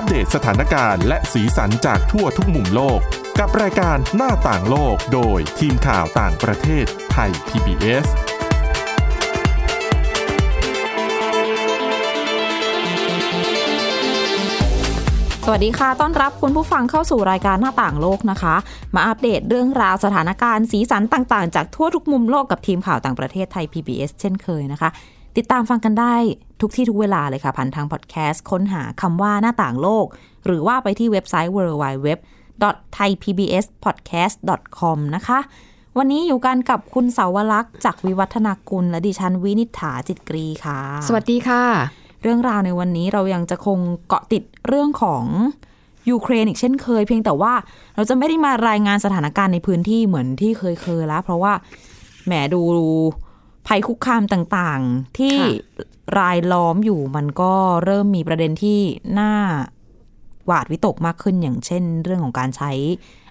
อัปเดตสถานการณ์และสีสันจากทั่วทุกมุมโลก กับรายการหน้าต่างโลกโดยทีมข่าวต่างประเทศไทย PBS สวัสดีค่ะ ต้อนรับคุณผู้ฟังเข้าสู่รายการหน้าต่างโลกนะคะ มาอัปเดตเรื่องราวสถานการณ์สีสันต่างๆ จากทั่วทุกมุมโลกกับทีมข่าวต่างประเทศไทย PBS เช่นเคยนะคะ ติดตามฟังกันได้ทุกที่ทุกเวลาเลยค่ะ ผ่านทางพอดแคสต์ ค้นหาคำว่าหน้าต่างโลก หรือว่าไปที่เว็บไซต์ www.thaipbspodcast.com นะคะ วันนี้อยู่กันกับคุณเสาวลักษณ์จากวิวัฒนากุล และดิฉันวินิฐาจิตกรีค่ะ สวัสดีค่ะ เรื่องราวในวันนี้เรายังจะคงเกาะติดเรื่องของยูเครนอีกเช่นเคย เพียงแต่ว่าเราจะไม่ได้มารายงานสถานการณ์ในพื้นที่เหมือนที่เคยเคยแล้ว เพราะว่าแหมดู ภัยคุกคามต่างๆ ที่ค่ะรายล้อมอยู่มันก็เริ่มมีประเด็นที่น่าหวาดวิตกมากขึ้นอย่างเช่น เรื่องของการใช้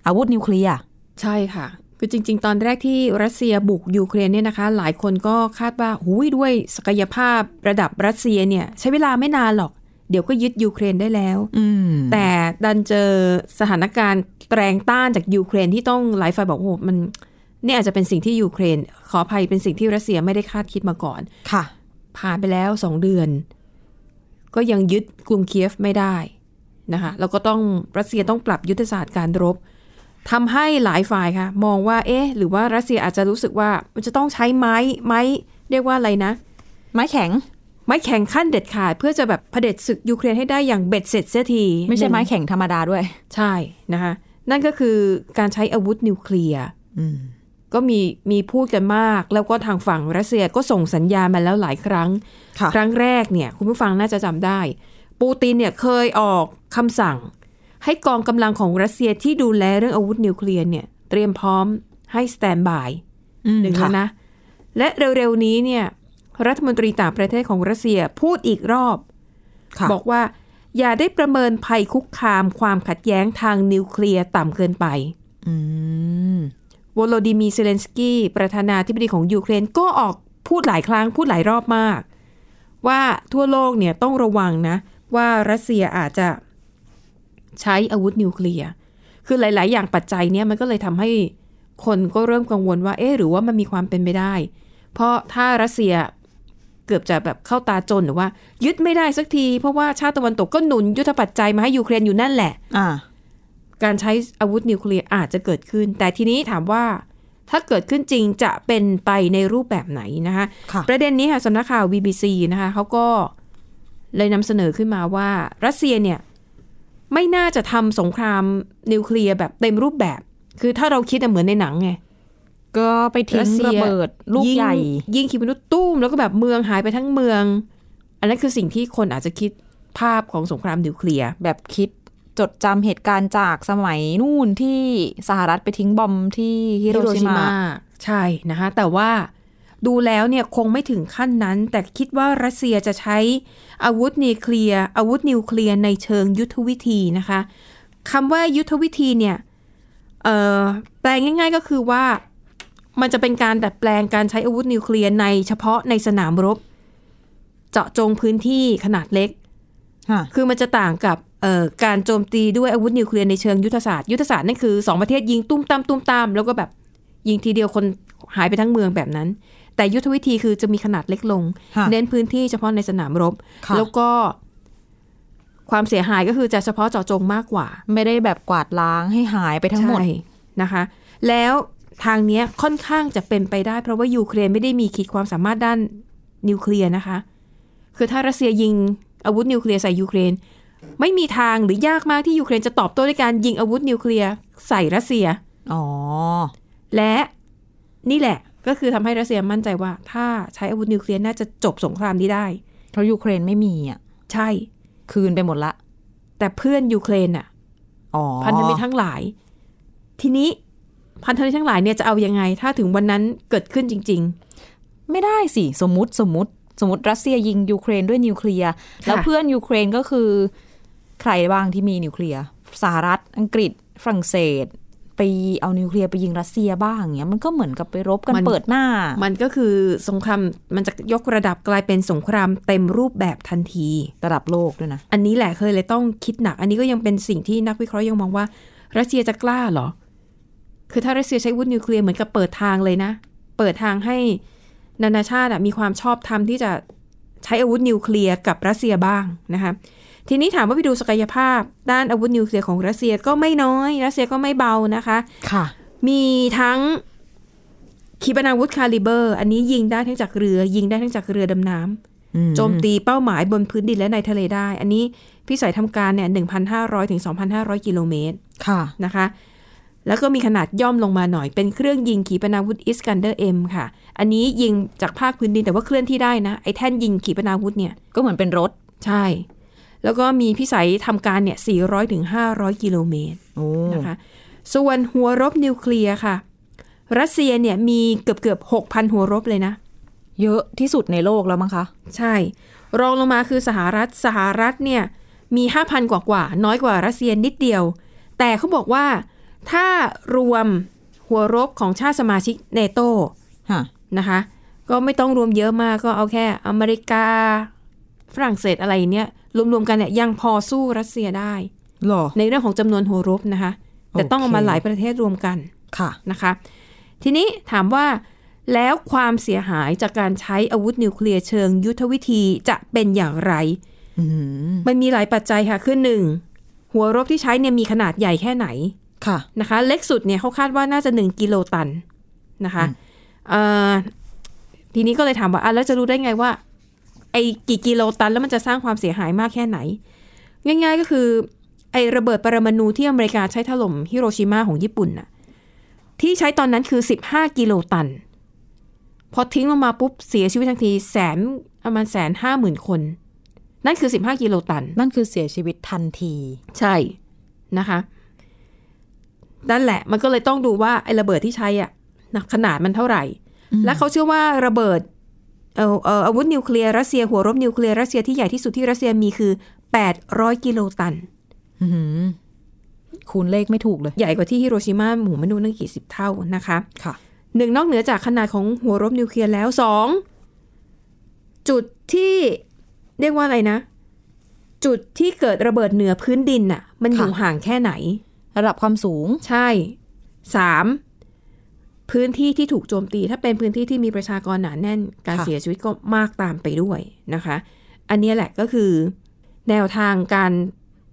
อาวุธนิวเคลียร์ใช่ค่ะคือจริง ๆ ตอนแรกที่รัสเซียบุกยูเครนเนี่ยนะคะ หลายคนก็คาดว่าหุยด้วยศักยภาพระดับรัสเซียเนี่ย ใช้เวลาไม่นานหรอก เดี๋ยวก็ยึดยูเครนได้แล้วอืมแต่ดันเจอสถานการณ์แรงต้านจากยูเครนที่ต้องหลายฝ่ายบอกโอ้โหมันเนี่ยอาจจะเป็นสิ่งที่ยูเครน ขออภัยเป็นสิ่งที่รัสเซียไม่ได้คาดคิดมาก่อนค่ะ ผ่านไปแล้วสองเดือน ก็ยังยึดกรุงเคียฟไม่ได้นะคะแล้วก็ต้องรัสเซียต้องปรับยุทธศาสตร์การรบทำให้หลายฝ่ายค่ะ มองว่าเอ๊ะ หรือว่ารัสเซียอาจจะรู้สึกว่ามันจะต้องใช้ไม้ไม้เรียกว่าอะไรนะ ไม้แข็ง ไม้แข็งขั้นเด็ดขาด เพื่อจะแบบเผด็จศึกยูเครนให้ได้อย่างเบ็ดเสร็จเสียทีไม่ใช่หนึ่งไม้แข็งธรรมดาด้วย ใช่นะคะนั่นก็คือการใช้อาวุธนิวเคลียร์อืม ก็มีมีพูดกันมาก แล้วก็ทางฝั่งรัสเซียก็ส่งสัญญาณมาแล้วหลายครั้งค่ะครั้งแรกเนี่ยคุณผู้ฟังน่าจะจำได้ ปูตินเนี่ยเคยออกคำสั่ง ให้กองกำลังของรัสเซียที่ดูแลเรื่องอาวุธนิวเคลียร์เนี่ย เตรียมพร้อมให้สแตนบายอืมหนึ่งค่ะแล้วนะ และเร็วๆนี้เนี่ย รัฐมนตรีต่างประเทศของรัสเซียพูดอีกรอบค่ะบอกว่าอย่าได้ประเมินภัยคุกคามความขัดแย้งทางนิวเคลียร์ต่ำเกินไปอืม โวโลดิมีร์ เซเลนสกี้ประธานาธิบดีของยูเครนก็ออกพูดหลายครั้งพูดหลายรอบมาก ว่าทั่วโลกเนี่ยต้องระวังนะ ว่ารัสเซียอาจจะใช้อาวุธนิวเคลียร์คือหลาย ๆ อย่างปัจจัยเนี่ยมันก็เลยทำให้คนก็เริ่มกังวลว่าเอ๊ะหรือว่ามันมีความเป็นไปได้ เพราะถ้ารัสเซียเกือบจะแบบเข้าตาจนหรือว่า ยึดไม่ได้สักที เพราะว่าชาติตะวันตกก็หนุนยุทธปัจจัยมาให้ยูเครนอยู่นั่นแหละ อ่า การใช้อาวุธนิวเคลียร์อาจจะเกิดขึ้น แต่ทีนี้ถามว่าถ้าเกิดขึ้นจริงจะเป็นไปในรูปแบบไหนนะคะค่ะประเด็นนี้ค่ะสำนักข่าว BBC นะคะเขาก็เลยนำเสนอขึ้นมาว่า รัสเซียเนี่ยไม่น่าจะทำสงครามนิวเคลียร์แบบเต็มรูปแบบ คือถ้าเราคิดอะเหมือนในหนังไงก็ไปทิ้รังสเซียระเบิดลูกยิงใหญ่ ยิงขีปนาวุธตุ้มแล้วก็แบบเมืองหายไปทั้งเมือง อันนั้นคือสิ่งที่คนอาจจะคิดภาพของสงครามนิวเคลียร์แบบคิด จดจำเหตุการณ์จากสมัยนู่นที่สหรัฐไปทิ้งบอมที่ฮิโรชิมาใช่นะคะแต่ว่าดูแล้วเนี่ยคงไม่ถึงขั้นนั้น แต่คิดว่ารัสเซียจะใช้อาวุธนิวเคลียร์อาวุธนิวเคลียร์ในเชิงยุทธวิธีนะคะคำว่ายุทธวิธีเนี่ยเอ่อแปลงง่าย ๆก็คือว่ามันจะเป็นการดัดแปลงการใช้อาวุธนิวเคลียร์ในเฉพาะในสนามรบ เจาะจงพื้นที่ขนาดเล็กค่ะคือมันจะต่างกับเอ่อ การโจมตีด้วยอาวุธนิวเคลียร์ในเชิงยุทธศาสตร์ ยุทธศาสตร์นั่นคือสองประเทศยิงตุ้มตามตุ้มตามแล้วก็แบบยิงทีเดียวคนหายไปทั้งเมืองแบบนั้น แต่ยุทธวิธีคือจะมีขนาดเล็กลงค่ะเน้นพื้นที่เฉพาะในสนามรบค่ะแล้วก็ความเสียหายก็คือจะเฉพาะเจาะจงมากกว่า ไม่ได้แบบกวาดล้างให้หายไปทั้งหมดใช่นะคะ แล้วทางเนี้ยค่อนข้างจะเป็นไปได้ เพราะว่ายูเครนไม่ได้มีขีดความสามารถด้านนิวเคลียร์นะคะ คือถ้ารัสเซียยิงอาวุธนิวเคลียร์ใส่ยูเครน ไม่มีทางหรือยากมากที่ยูเครนจะตอบโต้ด้วยการยิงอาวุธนิวเคลียร์ใส่รัสเซีย อ๋อ และนี่แหละก็คือทำให้รัสเซียมั่นใจว่า ถ้าใช้อาวุธนิวเคลียร์น่าจะจบสงครามนี้ได้ เพราะยูเครนไม่มีอะ ใช่ คืนไปหมดละ แต่เพื่อนยูเครนน่ะอ๋อพันธมิตรทั้งหลาย ทีนี้พันธมิตรทั้งหลายเนี่ยจะเอายังไง ถ้าถึงวันนั้นเกิดขึ้นจริงไม่ได้สิ สมมติสมมติ สมมติรัสเซียยิงยูเครนด้วยนิวเคลียร์ค่ะแล้วเพื่อนยูเครนก็คือ ใครบ้างที่มีนิวเคลียร์สหรัฐอังกฤษ ฝรั่งเศส ไปเอานิวเคลียร์ไปยิงรัสเซียบ้างอย่างเงี้ยมันก็เหมือนกับไปรบกันมันเปิดหน้า มันก็คือสงครามมันจะยกระดับกลายเป็นสงครามเต็มรูปแบบทันทีระดับโลกด้วยนะอันนี้แหละเคยเลยต้องคิดหนัก อันนี้ก็ยังเป็นสิ่งที่นักวิเคราะห์ยังมองว่า รัสเซียจะกล้าเหรอ คือถ้ารัสเซียใช้อาวุธนิวเคลียร์เหมือนกับเปิดทางเลยนะ เปิดทางให้นานาชาติอะมีความชอบธรรมที่จะใช้อาวุธนิวเคลียร์กับรัสเซียบ้างนะคะ ทีนี้ถามว่าไปดูศักยภาพ ด้านอาวุธนิวเคลียร์ของรัสเซียก็ไม่น้อยรัสเซียก็ไม่เบานะคะค่ะ มีทั้งขีปนาวุธคาลิเบอร์ อันนี้ยิงได้ทั้งจากเรือ ยิงได้ทั้งจากเรือดำน้ำโจมตีเป้าหมายบนพื้นดินและในทะเลได้ อันนี้พิสัยทำการเนี่ย1,500ถึง2,500 กิโลเมตรค่ะนะคะ แล้วก็มีขนาดย่อมลงมาหน่อยเป็นเครื่องยิงขีปนาวุธอิสกันเดอร์เอ็มค่ะ อันนี้ยิงจากภาคพื้นดินแต่ว่าเคลื่อนที่ได้นะไอ้แท่นยิงขีปนาวุธเนี่ยก็เหมือนเป็นรถใช่ แล้วก็มีพิสัยทำการเนี่ย400ถึง500 กิโลเมตรโอ้นะคะ ส่วนหัวรบนิวเคลียร์ค่ะ รัสเซียเนี่ยมีเกือบเกือบหกพันหัวรบเลยนะ เยอะที่สุดในโลกแล้วมั้งคะ ใช่ รองลงมาคือสหรัฐ สหรัฐเนี่ยมีห้าพันกว่ากว่าๆน้อยกว่ารัสเซียนิดเดียว แต่เขาบอกว่าถ้ารวมหัวรบของชาติสมาชิกเนโตฮะนะคะ ก็ไม่ต้องรวมเยอะมากก็เอาแค่อเมริกา ฝรั่งเศสอะไรเนี้ย รวมๆกันเนี่ยยังพอสู้รัสเซียได้หรอในเรื่องของจำนวนหัวรบนะคะ แต่ต้องเอามาโอเคหลายประเทศรวมกันค่ะนะคะ ทีนี้ถามว่าแล้วความเสียหายจากการใช้อาวุธนิวเคลียร์เชิงยุทธวิธีจะเป็นอย่างไรอืมมันมีหลายปัจจัยค่ะคือหนึ่งหัวรบที่ใช้เนี่ยมีขนาดใหญ่แค่ไหนค่ะนะคะ เล็กสุดเนี่ยเขาคาดว่าน่าจะ1กิโลตันนะคะเอ่อทีนี้ก็เลยถามว่าอะแล้วจะรู้ได้ไงว่า ไอ้กี่กิโลตันแล้วมันจะสร้างความเสียหายมากแค่ไหน ง่าย ๆก็คือ ไอ้ระเบิดปรมาณูที่อเมริกาใช้ถล่มฮิโรชิมาของญี่ปุ่นน่ะที่ใช้ตอนนั้นคือ 15 กิโลตัน พอทิ้งลงมาปุ๊บเสียชีวิตทันทีแสนประมาณแสนห้าหมื่นคน นั่นคือ 15 กิโลตัน นั่นคือเสียชีวิตทันที ใช่นะคะนั่นแหละมันก็เลยต้องดูว่าไอ้ระเบิดที่ใช้อะนะขนาดมันเท่าไหร่ และเขาเชื่อว่าระเบิดเอ่อเอ่ออาวุธนิวเคลียร์รัสเซียหัวรบนิวเคลียร์รัสเซียที่ใหญ่ที่สุดที่รัสเซียมีคือ 800 กิโลตันอื้อหือคูณเลขไม่ถูกเลย ใหญ่กว่าที่ฮิโรชิมาหมู่มนุษย์นั่งกี่สิบเท่านะคะค่ะหนึ่งนอกเหนือจากขนาดของหัวรบนิวเคลียร์แล้วสองจุดที่เรียกว่าอะไรนะ จุดที่เกิดระเบิดเหนือพื้นดินน่ะ มันอยู่ค่ะห่างแค่ไหน ระดับความสูง ใช่สาม พื้นที่ที่ถูกโจมตี ถ้าเป็นพื้นที่ที่มีประชากรหนาแน่น การค่ะเสียชีวิตก็มากตามไปด้วยนะคะ อันเนี้ยแหละก็คือ แนวทางการ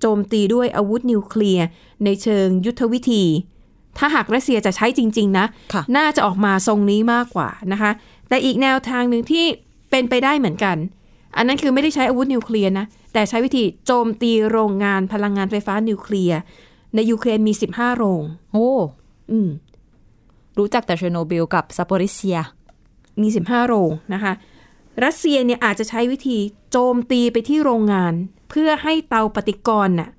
โจมตีด้วยอาวุธนิวเคลียร์ในเชิงยุทธวิธี ถ้าหากรัสเซียจะใช้จริง ๆ นะค่ะน่าจะออกมาทรงนี้มากกว่านะคะ แต่อีกแนวทางหนึ่งที่เป็นไปได้เหมือนกัน อันนั้นคือไม่ได้ใช้อาวุธนิวเคลียร์นะ แต่ใช้วิธีโจมตีโรงงานพลังงานไฟฟ้านิวเคลียร์ ในยูเครนมี 15 โรง โอ้ อืม รู้จักแต่เชอร์โนบิลกับซาโปริเซีย มี 15 โรงนะคะ รัสเซียเนี่ยอาจจะใช้วิธีโจมตีไปที่โรงงาน เพื่อให้เตาปฏิกรณ์น่ะ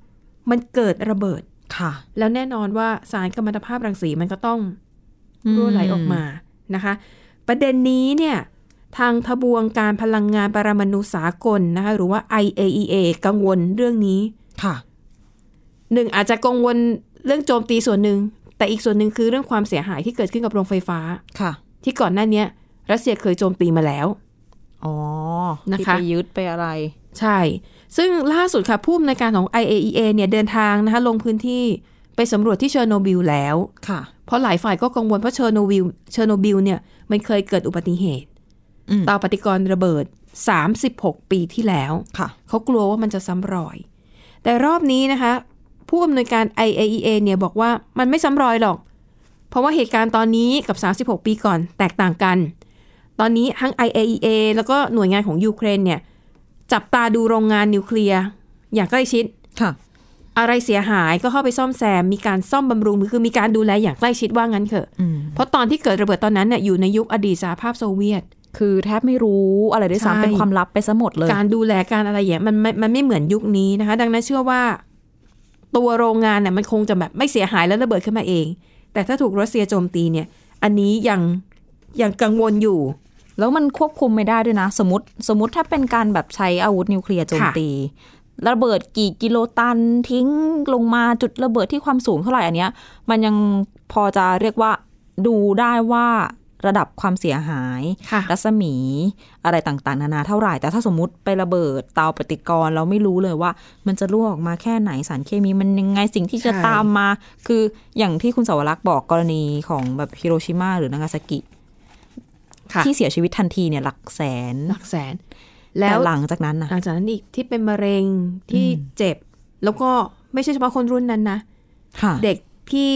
มันเกิดระเบิดค่ะ แล้วแน่นอนว่าสารกัมมันตภาพรังสีมันก็ต้องรั่วไหลออกมานะคะ ประเด็นนี้เนี่ยทางทบวงการพลังงานปรมาณูสากลนะคะ หรือว่า IAEA กังวลเรื่องนี้ค่ะหนึ่งอาจจะกังวลเรื่องโจมตีส่วนหนึ่ง แต่อีกส่วนหนึ่งคือเรื่องความเสียหายที่เกิดขึ้นกับโรงไฟฟ้าค่ะ ที่ก่อนหน้าเนี้ยรัสเซียเคยโจมตีมาแล้วอ๋อนะคะที่ไปยึดไปอะไร ใช่ ซึ่งล่าสุดค่ะผู้อำนวยการของ IAEA เนี่ยเดินทางนะคะลงพื้นที่ไปสำรวจที่เชอร์โนบิลแล้วค่ะ เพราะหลายฝ่ายก็กังวลเพราะเชอร์โนบิลเชอร์โนบิลเนี่ยมันเคยเกิดอุบัติเหตุอืมเตาปฏิกรณ์ระเบิด 36 ปีที่แล้วค่ะเขากลัวว่ามันจะซ้ำรอย แต่รอบนี้นะคะ ผู้อำนวยการ IAEA เนี่ยบอกว่ามันไม่ซ้ำรอยหรอก เพราะว่าเหตุการณ์ตอนนี้กับ 36 ปีก่อนแตกต่างกัน ตอนนี้ทั้ง IAEA แล้วก็หน่วยงานของยูเครนเนี่ยจับตาดูโรงงานนิวเคลียร์อย่างใกล้ชิดค่ะ อะไรเสียหายก็เข้าไปซ่อมแซม มีการซ่อมบำรุงคือมีการดูแลอย่างใกล้ชิดว่างั้นเถอะอืมเพราะตอนที่เกิดระเบิดตอนนั้นเนี่ยอยู่ในยุคอดีตสหภาพโซเวียตคือแทบไม่รู้อะไรด้วยใช่ซ้ำเป็นความลับไปซะหมดเลย การดูแลการอะไรอย่างเงี้ยมันไม่มันไม่เหมือนยุคนี้นะคะ ดังนั้นเชื่อว่า ตัวโรงงานเนี่ยมันคงจะแบบไม่เสียหายแล้วระเบิดขึ้นมาเอง แต่ถ้าถูกรัสเซียโจมตีเนี่ย อันนี้ยังยังกังวลอยู่ แล้วมันควบคุมไม่ได้ด้วยนะ สมมติสมมติถ้าเป็นการแบบใช้อาวุธนิวเคลียร์โจมตี ระเบิดกี่กิโลตันทิ้งลงมาจุดระเบิดที่ความสูงเท่าไหร่อันเนี้ย มันยังพอจะเรียกว่าดูได้ว่า ระดับความเสียหายค่ะรัศมีอะไรต่างๆ นานาเท่าไหร่ แต่ถ้าสมมติไประเบิดเตาปฏิกรณ์เราไม่รู้เลยว่า มันจะรั่วออกมาแค่ไหนสารเคมีมันยังไงสิ่งที่จะใช่ตามมา คืออย่างที่คุณสาวรักษ์บอกกรณีของแบบฮิโรชิมาหรือนางาซากิค่ะที่เสียชีวิตทันทีเนี่ยหลักแสนหลักแสน แล้แล้ววหลังจากนั้นนะหลังจากนั้นอีกที่เป็นมะเร็งที่เจ็บ แล้วก็ไม่ใช่เฉพาะคนรุ่นนั้นนะค่ะเด็กที่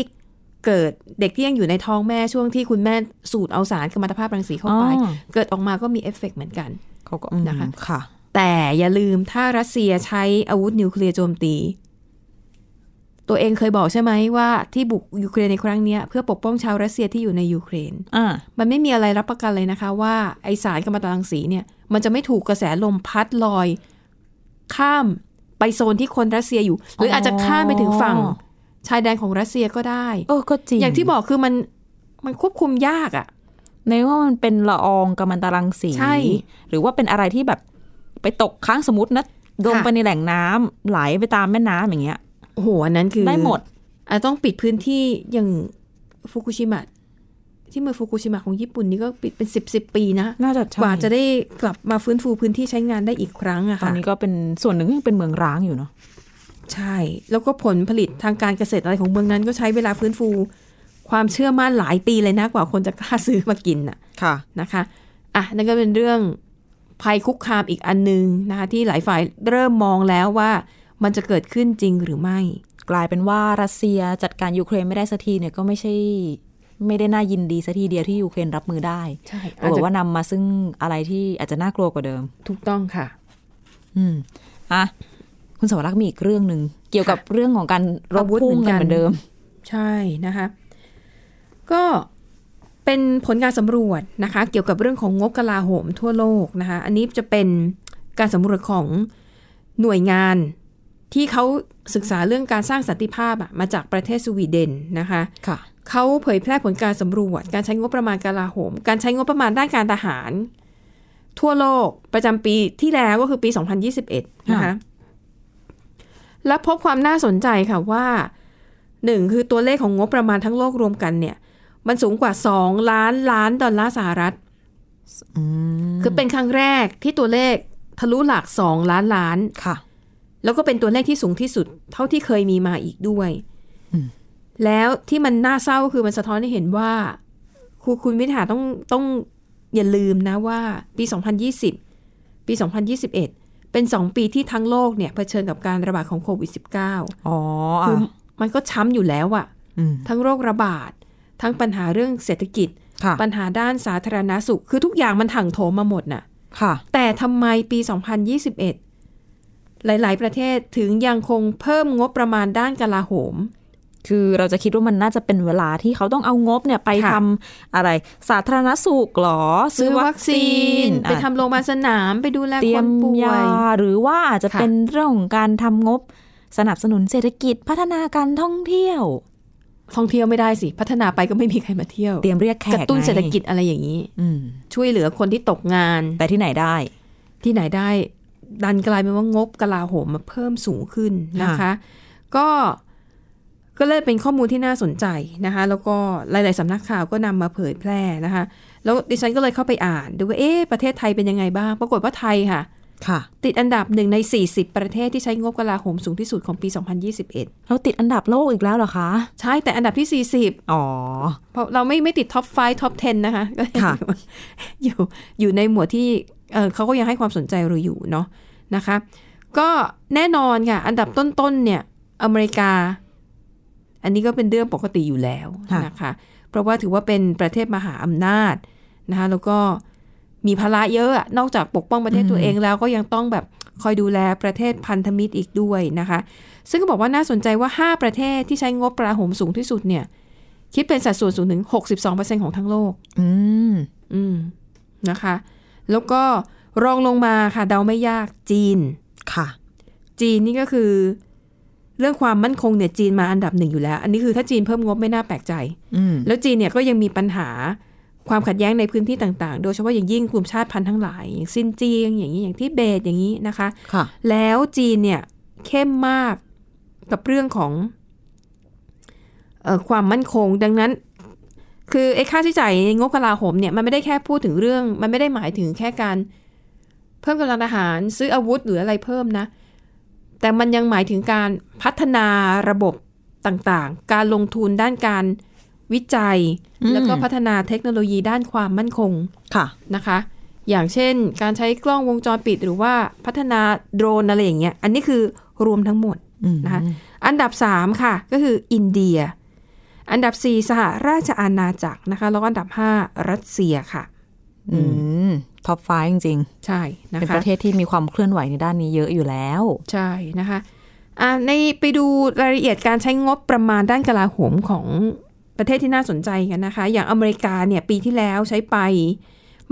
เกิดเด็กที่ยังอยู่ในท้องแม่ช่วงที่คุณแม่สูดเอาสารกัมมันตภาพรังสีเข้าไปอ๋อเกิดออกมาก็มีเอฟเฟกต์เหมือนกันเขาก็อืมนะคะค่ะ แต่อย่าลืมถ้ารัสเซียใช้อาวุธนิวเคลียร์โจมตี ตัวเองเคยบอกใช่ไหมว่าที่บุกยูเครนในครั้งเนี้ยเพื่อปกป้องชาวรัสเซียที่อยู่ในยูเครนอ่ามันไม่มีอะไรรับประกันเลยนะคะ ว่าไอสารกัมมันตรังสีเนี่ย มันจะไม่ถูกกระแสลมพัดลอย ข้ามไปโซนที่คนรัสเซียอยู่ หรืออาจจะข้ามไปถึงฝั่ง ชายแดนของรัสเซียก็ได้เออก็จริงอย่างที่บอกคือมันมันควบคุมยากอะ่ะ ในว่ามันเป็นละอองกัมมันตรังสีใช่หรือว่าเป็นอะไรที่แบบไปตกค้างสมมตินะลงค่ะไปในแหล่งน้ำไหลไปตามแม่น้ำอย่างเงี้ยโอ้โหอันนั้นคือได้หมดอาจต้องปิดพื้นที่อย่างฟุกุชิมะที่เมืองฟุกุชิมะของญี่ปุ่นนี่ก็ปิดเป็นสิบสิบปีนะน่าจะใช่กว่าจะได้กลับมาฟื้นฟูพื้นที่ใช้งานได้อีกครั้งอะตอนค่ะนี้ก็เป็นส่วนหนึ่งยังเป็นเมืองร้างอยู่เนาะ ใช่ แล้วก็ผลผลิตทางการเกษตรอะไรของเมืองนั้น ก็ใช้เวลาฟื้นฟู ความเชื่อมั่นหลายปีเลยนะกว่าคนจะกล้าซื้อมากินน่ะค่ะนะคะอะนั่นก็เป็นเรื่องภัยคุกคามอีกอันหนึงนะคะที่หลายฝ่ายเริ่มมองแล้วว่ามันจะเกิดขึ้นจริงหรือไม่ กลายเป็นว่ารัสเซียจัดการยูเครนไม่ได้สักทีเนี่ยก็ไม่ใช่ไม่ได้น่ายินดีสักทีเดียวที่ยูเครนรับมือได้ใช่ปรากฏว่านำมาซึ่งอะไรที่อาจจะน่ากลัวกว่าเดิม ถูกต้องค่ะ อืมอะ คุณสวรักษ์มีอีกเรื่องหนึ่งเกี่ยวกับเรื่องของการรบอาวุธพุ่งเหมือนกักันนเหมือนเดิม ใช่นะคะ ก็เป็นผลการสำรวจนะคะ เกี่ยวกับเรื่องของงบกลาโหมทั่วโลกนะคะ อันนี้จะเป็นการสำรวจของหน่วยงานที่เขาศึกษาเรื่องการสร้างสันติภาพอะมาจากประเทศสวีเดนนะคะค่ะเขาเผยแพร่ผลการสำรวจ การใช้งบประมาณกลาโหม การใช้งบประมาณด้านการทหาร ทั่วโลกประจำปีที่แล้วก็คือปี 2021 นะคะค่ะ และพบความน่าสนใจค่ะว่าหนึ่งคือตัวเลขของงบประมาณทั้งโลกรวมกันเนี่ย มันสูงกว่า 2 ล้านล้านดอลลาร์สหรัฐอืมคือเป็นครั้งแรกที่ตัวเลขทะลุหลัก 2 ล้านล้านค่ะ แล้วก็เป็นตัวเลขที่สูงที่สุด เท่าที่เคยมีมาอีกด้วยอืมแล้วที่มันน่าเศร้าก็คือมันสะท้อนให้เห็นว่าคุณคุณวิทาต้องต้องอย่าลืมนะว่า ปี 2020 ปี 2021 เป็น 2 ปีที่ทั้งโลกเนี่ยเผชิญกับการระบาดของโควิด -19 อ๋อคืออะมันก็ช้ำอยู่แล้วอะอืมทั้งโรคระบาด ทั้งปัญหาเรื่องเศรษฐกิจค่ะปัญหาด้านสาธารณาสุข คือทุกอย่างมันถังโถมมาหมดน่ะ ค่ะ แต่ทำไมปี 2021 หลาย ๆ ประเทศถึงยังคงเพิ่มงบประมาณด้านกลาโหม คือเราจะคิดว่ามันน่าจะเป็นเวลาที่เขาต้องเอางบเนี่ยไปค่ะทำอะไร สาธารณสุขเหรอ ซื้อวัคซีน ไปอะทำโรงพยาบาลสนามไปดูแลเตรีคยมนป่วยยาหรือว่าอาจจะค่ะเป็นเรื่องของการทำงบ สนับสนุนเศรษฐกิจพัฒนาการท่องเที่ยว ท่องเที่ยวไม่ได้สิ พัฒนาไปก็ไม่มีใครมาเที่ยว เตรียมเรียกแขกกระตุ้นไงเศรษฐกิจอะไรอย่างนี้อืมช่วยเหลือคนที่ตกงาน แต่ที่ไหนได้ ที่ไหนได้ ดันกลายเป็นว่างบกลาโหมมาเพิ่มสูงขึ้นนะคะค่ะก็ ก็เลยเป็นข้อมูลที่น่าสนใจนะคะ แล้วก็หลาย ๆสำนักข่าวก็นำมาเผยแพร่นะคะ แล้วดิฉันก็เลยเข้าไปอ่าน ดูว่าเอ๊ะประเทศไทยเป็นยังไงบ้าง ปรากฏว่าไทยค่ะค่ะ ติดอันดับหนึ่งใน 40 ประเทศที่ใช้งบกลาโหมสูงที่สุดของปี 2021 เราติดอันดับโลกอีกแล้วเหรอคะ ใช่แต่อันดับที่ 40 อ๋อ เพราะเราไม่ไม่ติด top 5 top 10 นะคะก็ยังค่ะอยู่อยู่อยู่ในหมวดที่เออเขาก็ยังให้ความสนใจเราอยู่เนาะนะคะ ก็แน่นอนค่ะ อันดับต้นๆเนี่ยอเมริกา อันนี้ก็เป็นเรื่องปกติอยู่แล้วค่ะนะคะ เพราะว่าถือว่าเป็นประเทศมหาอำนาจนะคะแล้วก็มีภาระเยอะอะนอกจากปกป้องประเทศตัวเองแล้วก็ยังต้องแบบคอยดูแลประเทศพันธมิตรอีกด้วยนะคะ ซึ่งก็บอกว่าน่าสนใจว่า 5 ประเทศที่ใช้งบกลาโหมสูงที่สุดเนี่ย คิดเป็นสัดส่วนสูงถึง 62%ของทั้งโลก อืม อืม นะคะ แล้วก็รองลงมาค่ะ เดาไม่ยากจีน ค่ะ จีนนี่ก็คือ เรื่องความมั่นคงเนี่ยจีนมาอันดับหนึ่งอยู่แล้ว อันนี้คือถ้าจีนเพิ่มงบไม่น่าแปลกใจอืมแล้วจีนเนี่ยก็ยังมีปัญหาความขัดแย้งในพื้นที่ต่างๆ โดยเฉพาะอย่างยิ่งกลุ่มชาติพันธุ์ทั้งหลายอย่างซินเจียงอย่างนี้อย่างที่เบตอย่างนี้นะคะค่ะแล้วจีนเนี่ยเข้มมากกับเรื่องของเอ่อความมั่นคง ดังนั้น คือไอ้ค่าใช้จ่ายในงบกลาโหมเนี่ยมันไม่ได้แค่พูดถึงเรื่อง มันไม่ได้หมายถึงแค่การ เพิ่มกำลังทหารซื้ออาวุธหรืออะไรเพิ่มนะ แต่มันยังหมายถึงการพัฒนาระบบต่างๆ การลงทุนด้านการวิจัยอืมแล้วก็พัฒนาเทคโนโลยีด้านความมั่นคงค่ะนะคะ อย่างเช่น การใช้กล้องวงจรปิดหรือว่าพัฒนาโดรนอะไรอย่างเงี้ย อันนี้คือรวมทั้งหมดอืมนะคะอันดับ3ค่ะก็คืออินเดีย อันดับ4สหราชอาณาจักรนะคะ แล้วก็อันดับ5รัสเซียค่ะอืม ท็อปไฟจริงใช่นะๆเป็นคะประเทศที่มีความเคลื่อนไหวในด้านนี้เยอะอยู่แล้ว ใช่นะคะอ่าในไปดูรายละเอียดการใช้งบประมาณด้านกลาโหมของประเทศที่น่าสนใจกันนะคะ อย่างอเมริกาเนี่ยปีที่แล้วใช้ไป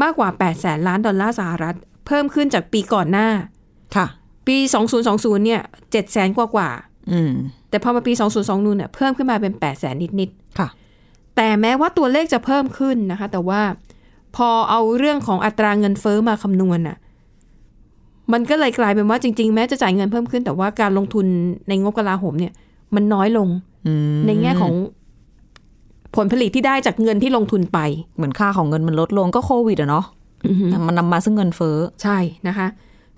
มากกว่า 8 แสนล้านดอลลาร์สหรัฐ เพิ่มขึ้นจากปีก่อนหน้า ค่ะ ปี 2020 เนี่ย7แสนกว่ากว่าอืมๆแต่พอมาปี 2020เนี่ยเพิ่มขึ้นมาเป็น 8 แสนนิดค่ะๆแต่แม้ว่าตัวเลขจะเพิ่มขึ้นนะคะ แต่ว่า พอเอาเรื่องของอัตราเงินเฟอ้อมาคำนวณน่ะ มันก็เลยกลายเป็นว่าจริง ๆ แม้จะจ่ายเงินเพิ่มขึ้น แต่ว่าการลงทุนในงบกลาโหมเนี่ย มันน้อยลงอืมในแง่ของผลผลิตที่ได้จากเงินที่ลงทุนไป เหมือนค่าของเงินมันลดลงก็โควิดอะเนาะมันนำมาซึ่งเงินเฟ้อ ใช่นะคะ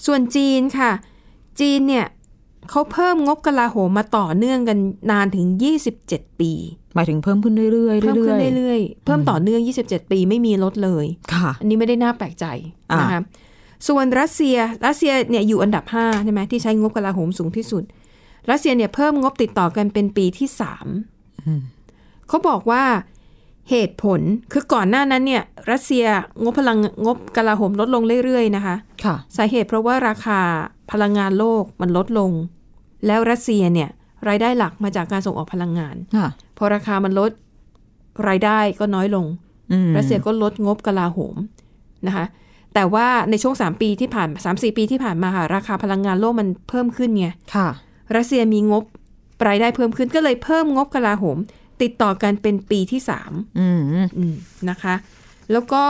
ส่วนจีนค่ะ จีนเนี่ยเขาเพิ่มงบกลาโหมมาต่อเนื่องกันนานถึง 27 ปี หมายถึงเพิ่มขึ้นเรื่อยๆเพิ่มเรื่ขึ้อนยเรื่อยๆเพิ่มต่อเนื่อง 27 ปีไม่มีลดเลยๆค่ะอันนี้ไม่ได้น่าแปลกใจอ่านนะคะส่วนรัสเซียรัสเซียเนี่ยอยู่อันดับ5ใช่ไหมที่ใช้งบกลาโหมสูงที่สุด รัสเซียเนี่ยเพิ่มงบติดต่อกันเป็นปีที่สามเขาบอกว่าเหตุผลคือก่อนหน้านั้นเนี่ย รัสเซียงบพลังงบกลาโหมลดลงเรื่อยๆนะคะค่ะสาเหตุเพราะว่าราคาพลังงานโลกมันลดลง แล้วรัสเซียเนี่ย รายได้หลักมาจากการส่งออกพลังงานค่ะพอราคามันลดรายได้ก็น้อยลงอืมรัสเซียก็ลดงบกลาโหมนะคะแต่ว่าในช่วง3ปีที่ผ่านสามสี่ปีที่ผ่านมาค่ะราคาพลังงานโลกมันเพิ่มขึ้นไงค่ะรัสเซียมีงบรายได้เพิ่มขึ้นก็เลยเพิ่มงบกลาโหม ติดต่อกันเป็นปีที่สามอืมอืมนะคะ แล้วก็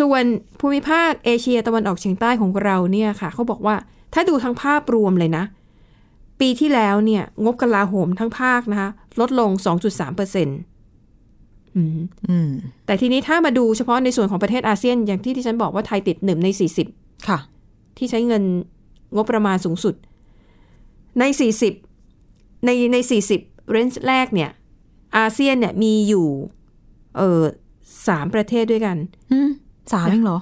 ส่วนภูมิภาคเอเชียตะวันออกเฉียงใต้ของเราเนี่ยค่ะเขาบอกว่าถ้าดูทั้งภาพรวมเลยนะ ปีที่แล้วเนี่ย งบกลาโหมทั้งภาคนะคะ ลดลง 2.3เปอร์เซ็นต์อืมแต่ทีนี้ถ้ามาดูเฉพาะในส่วนของประเทศอาเซียน อย่างที่ที่ฉันบอกว่าไทยติดหนึ่งใน40ค่ะที่ใช้เงินงบประมาณสูงสุด ใน40ในใน40 range แรกเนี่ย อาเซียนเนี่ยมีอยู่ เออสามประเทศด้วยกันอืมสามเองเหรอ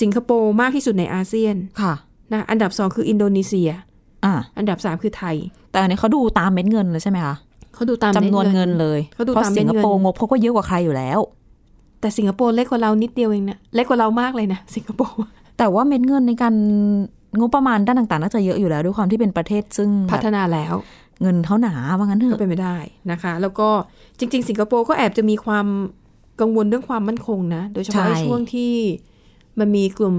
สิงคโปร์มากที่สุดในอาเซียนค่ะนะอันดับสองคืออินโดนีเซีย อ่าอันดับสามคือไทย แต่อันนี้เขาดูตามเม็ดเงินเลยใช่ไหมคะเขาดูตามจำนวนเงินเลยเขาดูตามเม็ดเงินเพราะสิงคเงินโปร์งบเขาก็เยอะกว่าใครอยู่แล้ว แต่สิงคโปร์เล็กกว่าเรานิดเดียวเองนะเล็กกว่าเรามากเลยนะสิงคโปร์แต่ว่าเม็ดเงินในการงบประมาณด้านต่างๆน่าจะเยอะอยู่แล้วด้วยความที่เป็นประเทศซึ่งแบบพัฒนาแล้ว เงินเขาหนาว่างั้นเถอะก็เป็นไปได้นะคะ แล้วก็จริง ๆ สิงคโปร์ก็แอบจะมีความกังวลเรื่องความมั่นคงนะ โดยเฉพาะในช่วงที่มันมีกลุ่ม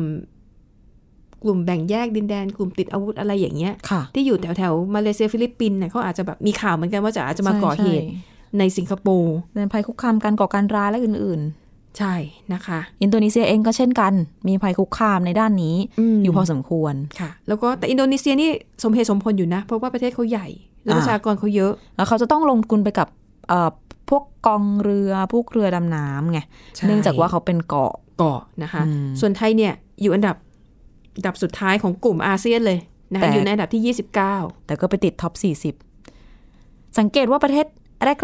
กลุ่มแบ่งแยกดินแดน กลุ่มติดอาวุธอะไรอย่างเงี้ยค่ะที่อยู่แถวแถวๆมาเลเซียฟิลิปปินส์เนี่ยเขาอาจจะแบบมีข่าวเหมือนกันว่าจะอาจจะมาก่อเหตุใช่ในสิงคโปร์ๆเป็นภัยคุกคามการก่อการร้ายและอื่นใช่นะคะๆอินโดนีเซียเองก็เช่นกัน มีภัยคุกคามในด้านนี้มอยู่พอสมควรค่ะ แล้วก็แต่อินโดนีเซียนี่สมเหตุสมผลอยู่นะ เพราะว่าประเทศเขาใหญ่แล้วอ่าประชากรเขาเยอะ แล้วเขาจะต้องลงทุนไปกับเอ่อพวกกองเรือพวกเรือดำน้ำไงใช่เนื่องจากว่าเขาเป็นเกาะเกาะนะคะอืมส่วนไทยเนี่ยอยู่อันดับอัน ดับสุดท้ายของกลุ่มอาเซียนเลยนะแต่คะอยู่ในอันดับที่ 29 แต่ก็ไปติดท็อป 40 สังเกตว่าประเทศ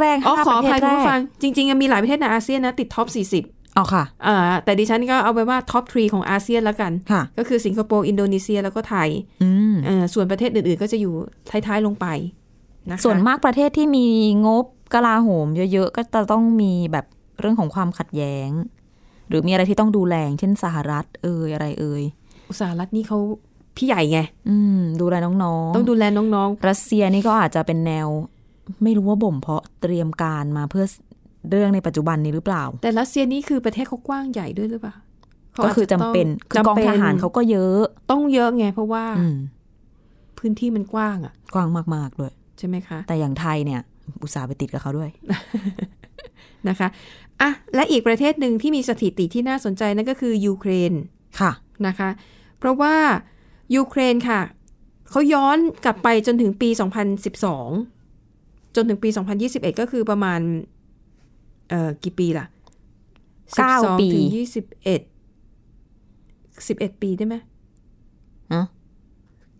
แรกๆอ๋อห้าขอปอระเทภัยศคุณแรผู้ฟักงจริงๆ มีหลายประเทศในอาเซียนนะติดท็อป 40อ๋อค่ะอ่าแต่ดิฉันก็เอาไปว่าท็อป3ของอาเซียนแล้วกันค่ะก็คือสิงคโปร์ อินโดนีเซียแล้วก็ไทยอืมเอ่อส่วนประเทศอื่นๆ ก็จะอยู่ท้ายๆลงไปนะคะส่วนมากประเทศที่มีงบกลาโหมเยอะๆ ก็จะต้องมีแบบเรื่องของความขัดแย้ง หรือมีอะไรที่ต้องดูแลอย่างเช่นสหรัฐ เอ่ยอะไรเอ่ยอุต สาหรัฐนี่เขาพี่ใหญ่ไง อืม ดูแลน้องๆ ต้องดูแลน้องรัสเซียนี่ก็อาจจะเป็นแนว ไม่รู้ว่าบ่มเพาะเตรียมการมาเพื่อเรื่องในปัจจุบันนี้หรือเปล่าๆแต่รัสเซียนี่คือประเทศเขากว้างใหญ่ด้วยหรือเปล่าขาก็คือจำาะเป็นต้คือกองทหารเขาก็เยอะ ต้องเยอะไงเพราะว่าอืมพื้นที่มันกว้างอะ กว้างมากๆด้วยใช่ไหมคะ แต่อย่างไทยเนี่ย อุตส่าห์ไปติดกับเขาด้วยนะคะอะและอีกประเทศหนึ่งที่มีสถิติที่น่าสนใจนั่นก็คือยูเครนค่ะนะคะ เพราะว่ายูเครนค่ะเขาย้อนกลับไปจนถึงปี 2012 จนถึงปี 2021 ก็คือประมาณ เอ่อ กี่ปีล่ะเก้า12ปีถึง21 11 ปีได้ไหมอะ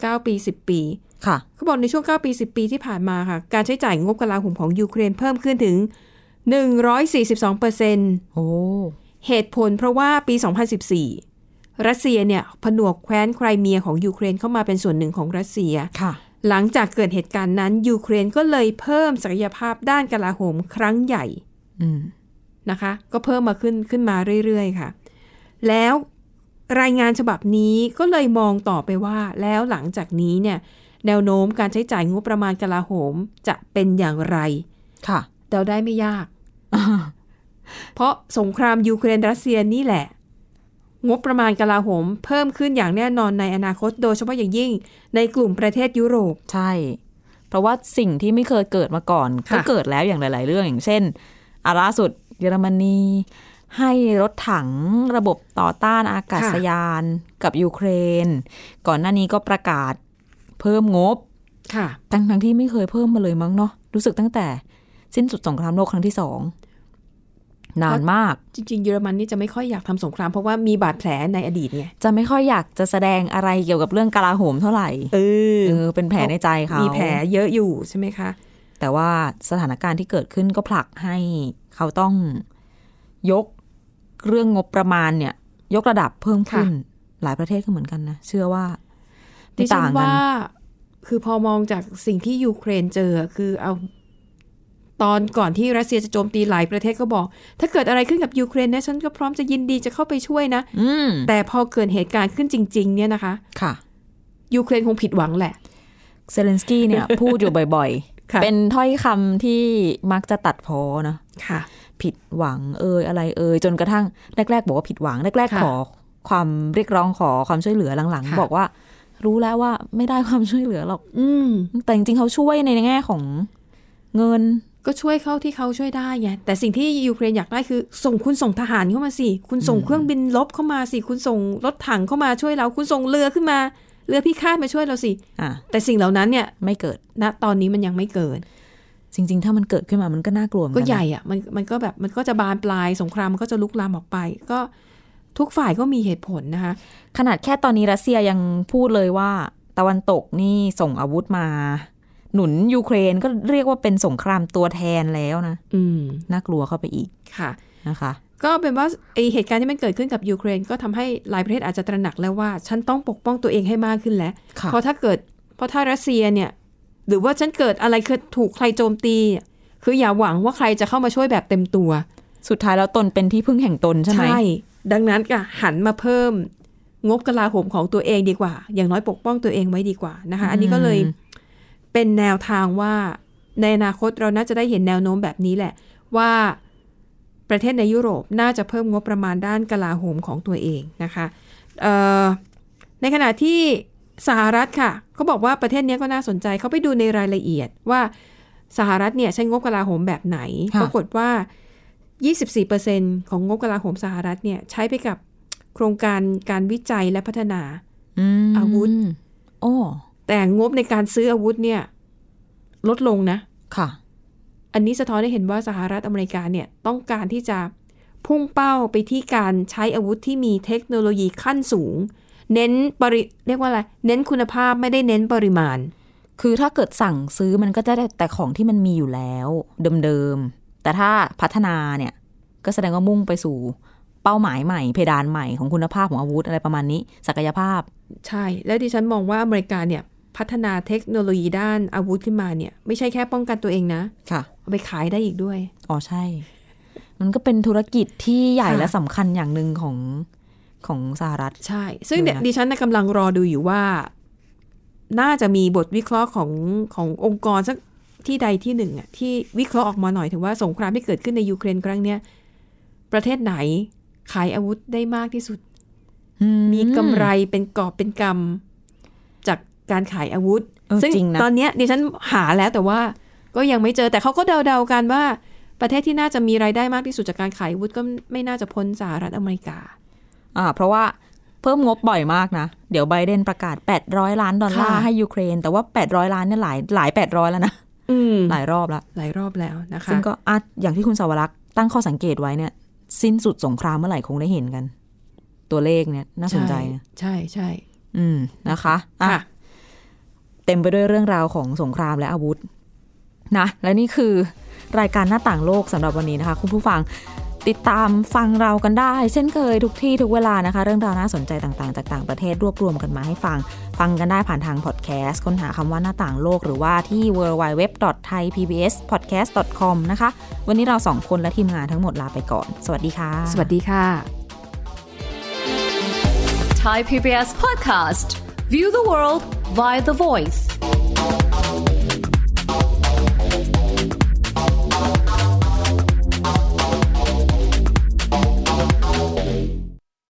เก้าปี10ปี ค่ะเขาบอกในช่วง9ปี10ปีที่ผ่านมาค่ะ การใช้จ่ายงบกลาโหมของยูเครนเพิ่มขึ้นถึง142เปอร์เซ็นต์โอ้เหตุผลเพราะว่าปี2014 รัสเซียเนี่ยผนวกแคว้นไครเมียของยูเครนเข้ามาเป็นส่วนหนึ่งของรัสเซีย ค่ะ หลังจากเกิดเหตุการณ์นั้น ยูเครนก็เลยเพิ่มศักยภาพด้านกลาโหมครั้งใหญ่อืมนะคะ ก็เพิ่มมาขึ้นขึ้นมาเรื่อยๆค่ะ แล้วรายงานฉบับนี้ก็เลยมองต่อไปว่า แล้วหลังจากนี้เนี่ยแนวโน้มการใช้จ่ายงบประมาณกลาโหมจะเป็นอย่างไร ค่ะ เดาได้ไม่ยาก เพราะสงครามยูเครนรัสเซียนี่แหละ งบประมาณกลาโหม เพิ่มขึ้นอย่างแน่นอนในอนาคต โดยเฉพาะอย่างยิ่งในกลุ่มประเทศยุโรป ใช่ เพราะว่าสิ่งที่ไม่เคยเกิดมาก่อนค่ะก็เกิดแล้วอย่างหลาย ๆ เรื่องอย่างเช่นอาล่าสุดเยอรมนีให้รถถังระบบต่อต้านอากาศยานกับยูเครน ก่อนหน้านี้ก็ประกาศเพิ่มงบ ค่ะ ทั้งทั้งที่ไม่เคยเพิ่มมาเลยมั้งเนาะรู้สึกตั้งแต่ สิ้นสุดสงครามโลกครั้งที่สอง นานมาก จริง ๆ เยอรมันนี่จะไม่ค่อยอยากทำสงครามเพราะว่ามีบาดแผลในอดีตไงจะไม่ค่อยอยากจะแสดงอะไรเกี่ยวกับเรื่องกลาโหมเท่าไหร่เออเออเป็นแผลในใจเขามีแผลเยอะอยู่ใช่ไหมคะ แต่ว่าสถานการณ์ที่เกิดขึ้นก็ผลักให้เขาต้องยกเรื่องงบประมาณเนี่ย ยกระดับเพิ่มขึ้น หลายประเทศก็เหมือนกันนะเชื่อว่าดิไม่ฉัต่านงกันว่าคือพอมองจากสิ่งที่ยูเครนเจอคือเอา ตอนก่อนที่รัสเซียจะโจมตีหลายประเทศก็บอก ถ้าเกิดอะไรขึ้นกับยูเครนนะฉันก็พร้อมจะยินดีจะเข้าไปช่วยนะอืมแต่พอเกิดเหตุการณ์ขึ้นจริง ๆ เนี่ยนะคะค่ะยูเครนคงผิดหวังแหละเซเลนสกี้เนี่ยพูดอยู่บ่อยค่ะๆเป็นถ้อยคำที่มักจะตัดพ้อนะค่ะ ผิดหวังเอยอะไรเอยจนกระทั่งแรกๆ บอกว่าผิดหวังแรกค่ะๆขอความเรียกร้องขอความช่วยเหลือหลังค่ะๆบอกว่า รู้แล้วว่าไม่ได้ความช่วยเหลือหรอก อืมแต่จริงๆเขาช่วยในแง่ของเงินก็ช่วยเข้าที่เขาช่วยได้ไงแต่สิ่งที่ยูเครนอยากได้คือส่งคุณส่งทหารเข้ามาสิ คุณส่งเครื่องบินลบเข้ามาสิ คุณส่งรถถังเข้ามาช่วยเรา คุณส่งเรือขึ้นมาเรือพิฆาตมาช่วยเราสิอะแต่สิ่งเหล่านั้นเนี่ยไม่เกิดณตอนนี้มันยังไม่เกิด จริง ๆ ถ้ามันเกิดขึ้นมามันก็น่ากลัวเหมือนก็กันใหนะญ่อะมันมันก็แบบมันก็จะบานปลายสงครามมันก็จะลุกลามออกไป ก็ทุกฝ่ายก็มีเหตุผลนะคะ ขนาดแค่ตอนนี้รัสเซียยังพูดเลยว่า ตะวันตกนี่ส่งอาวุธมา หนุนยูเครนก็เรียกว่าเป็นสงครามตัวแทนแล้วนะ อืมน่ากลัวเข้าไปอีกค่ะนะคะ ก็เป็นว่าไอเหตุการณ์ที่มันเกิดขึ้นกับยูเครน ก็ทำให้หลายประเทศอาจจะตระหนักแล้วว่า ฉันต้องปกป้องตัวเองให้มากขึ้นแล้วค่ะเพราะถ้าเกิดเพราะถ้ารัสเซียเนี่ย หรือว่าฉันเกิดอะไรคือถูกใครโจมตี คืออย่าหวังว่าใครจะเข้ามาช่วยแบบเต็มตัว สุดท้ายแล้วตนเป็นที่พึ่งแห่งตนใช่ไหมดังนั้นก็หันมาเพิ่มงบกลาโหมของตัวเองดีกว่า อย่างน้อยปกป้องตัวเองไว้ดีกว่านะคะ อันนี้ก็เลย เป็นแนวทางว่าในอนาคตเราน่าจะได้เห็นแนวโน้มแบบนี้แหละ ว่าประเทศในยุโรปน่าจะเพิ่มงบประมาณด้านกลาโหมของตัวเองนะคะเอ่อในขณะที่สหรัฐค่ะเขาบอกว่าประเทศเนี้ยก็น่าสนใจเขาไปดูในรายละเอียดว่าสหรัฐเนี่ยใช้งบกลาโหมแบบไหนค่ะปรากฏว่า 24%ของงบกลาโหมสหรัฐเนี่ยใช้ไปกับโครงการการวิจัยและพัฒนามอาวุธ โอ้ แต่งบในการซื้ออาวุธเนี่ย ลดลงนะ ค่ะ อันนี้สะท้อนให้เห็นว่าสหรัฐอเมริกาเนี่ยต้องการที่จะพุ่งเป้าไปที่การใช้อาวุธที่มีเทคโนโลยีขั้นสูง เน้นปริเรียกว่าอะไร เน้นคุณภาพไม่ได้เน้นปริมาณ คือถ้าเกิดสั่งซื้อมันก็จะได้แต่ของที่มันมีอยู่แล้วเดิมๆ แต่ถ้าพัฒนาเนี่ย ก็แสดงว่ามุ่งไปสู่เป้าหมายใหม่ เพดานใหม่ของคุณภาพของอาวุธอะไรประมาณนี้ ศักยภาพ ใช่ แล้วดิฉันมองว่าอเมริกาเนี่ย พัฒนาเทคโนโลยีด้านอาวุธขึ้นมาเนี่ย ไม่ใช่แค่ป้องกันตัวเองนะค่ะเอาไปขายได้อีกด้วย อ๋อใช่ มันก็เป็นธุรกิจที่ใหญ่ค่ะและสำคัญอย่างหนึ่งของของสหรัฐ ใช่ ซึ่งดูนะดิฉันน่ะกำลังรอดูอยู่ว่า น่าจะมีบทวิเคราะห์ของขององค์กรสักที่ใดที่หนึ่งอะที่วิเคราะห์ออกมาหน่อยถึงว่าสงครามที่เกิดขึ้นในยูเครนครั้งเนี้ยประเทศไหนขายอาวุธได้มากที่สุดอืมีกำไรเป็นกอบเป็นกำจา กการขายอาวุธเออซึ่งจริงนะตอนเนี้ยดิฉันหาแล้วแต่ว่าก็ยังไม่เจอแต่เขาก็เดาๆกันว่า ประเทศที่น่าจะมีรายได้มากที่สุดจากการขายอาวุธก็ไม่น่าจะพ้นสหรัฐอเมริกา อ่า เพราะว่าเพิ่มงบบ่อยมากนะ เดี๋ยวไบเดนประกาศ 800 ล้านดอลลาร์ค่ะให้ยูเครน แต่ว่า 800 ล้านเนี่ยหลายหลาย 800 แล้วนะอืมมหลายรอบแล้วหลายรอบแล้วนะคะซึ่งก็อาจอย่างที่คุณสาวรักษ์ตั้งข้อสังเกตไว้เนี่ย สิ้นสุดสงครามเมื่อไหร่คงได้เห็นกัน ตัวเลขเนี่ยน่าสนใจนะใช่ใช่อืมนะคะ อะค่ะ เต็มไปด้วยเรื่องราวของสงครามและอาวุธนะ และนี่คือรายการหน้าต่างโลกสำหรับวันนี้นะคะ คุณผู้ฟังติดตามฟังเรากันได้ เช่นเคยทุกที่ทุกเวลานะคะ เรื่องราวน่าสนใจต่างๆ จากต่างประเทศรวบรวมกันมาให้ฟัง ฟังกันได้ผ่านทางพอดแคสต์ค้นหาคำว่าหน้าต่างโลกหรือว่าที่ www.thaipbspodcast.com นะคะ วันนี้เราสองคนและทีมงานทั้งหมดลาไปก่อน สวัสดีค่ะ สวัสดีค่ะ Thai PBS podcast. View the world via the voice.